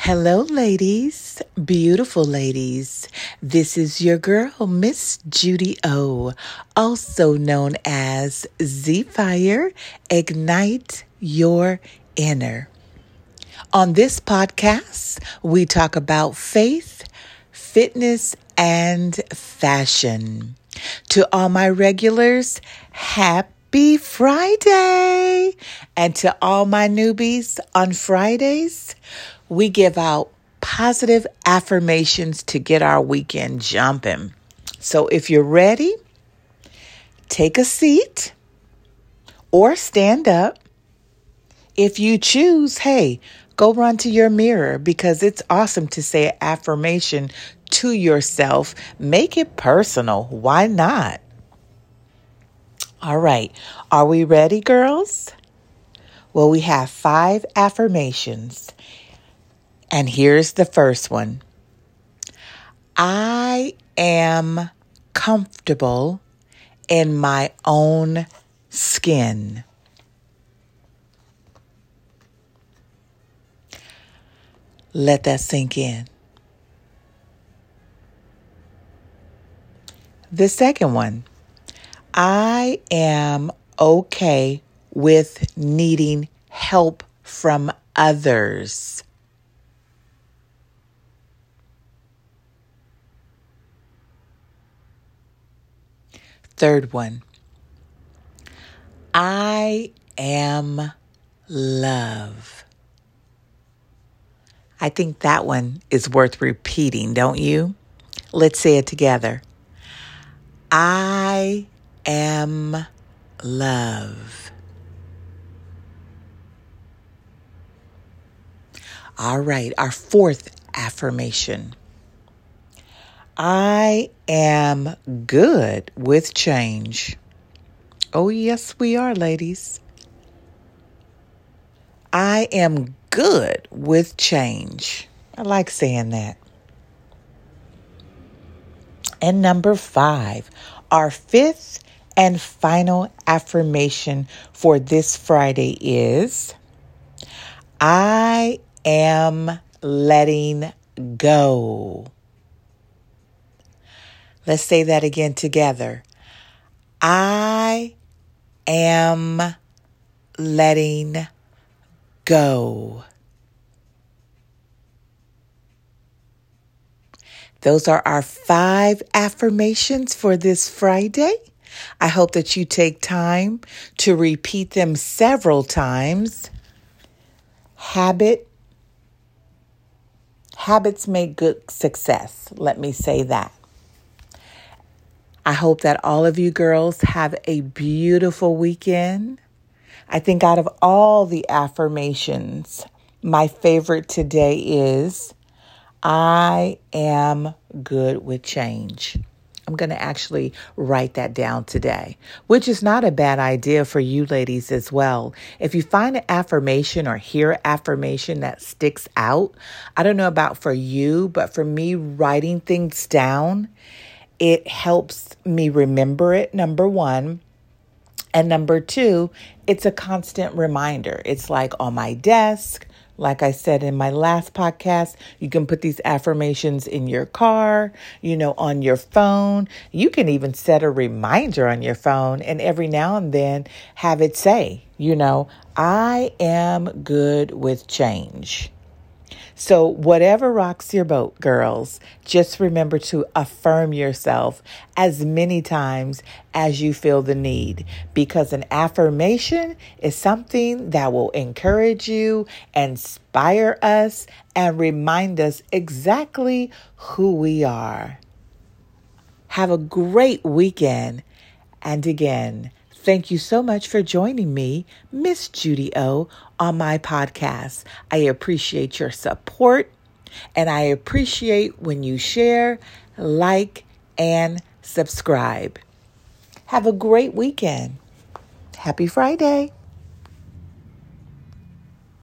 Hello, ladies, beautiful ladies. This is your girl, Miss Judy O, also known as Z Fire. Ignite your inner. On this podcast, we talk about faith, fitness, and fashion. To all my regulars, happy Friday. And to all my newbies on Fridays, we give out positive affirmations to get our weekend jumping. So if you're ready, take a seat or stand up. If you choose, hey, go run to your mirror because it's awesome to say an affirmation to yourself. Make it personal. Why not? All right. Are we ready, girls? Well, we have five affirmations. And here's the first one I am comfortable in my own skin. Let that sink in. The second one, I am okay with needing help from others. Third one, I am love. I think that one is worth repeating, don't you? Let's say it together. I am love. All right, our fourth affirmation. I am good with change. Oh, yes, we are, ladies. I am good with change. I like saying that. And number five, our fifth and final affirmation for this Friday is I am letting go. Let's say that again together. I am letting go. Those are our five affirmations for this Friday. I hope that you take time to repeat them several times. Habit habits make good success. Let me say that. I hope that all of you girls have a beautiful weekend. I think out of all the affirmations, my favorite today is I am good with change. I'm going to actually write that down today, which is not a bad idea for you ladies as well. If you find an affirmation or hear affirmation that sticks out, I don't know about for you, but for me, writing things down, it helps me remember it, number one. And number two, it's a constant reminder. It's like on my desk. Like I said in my last podcast, you can put these affirmations in your car, you know, on your phone. You can even set a reminder on your phone and every now and then have it say, you know, I am good with change. So, whatever rocks your boat, girls, just remember to affirm yourself as many times as you feel the need because an affirmation is something that will encourage you, inspire us, and remind us exactly who we are. Have a great weekend. And again, Thank you so much for joining me, Miss Judy O, on my podcast. I appreciate your support and I appreciate when you share, like, and subscribe. Have a great weekend. Happy Friday.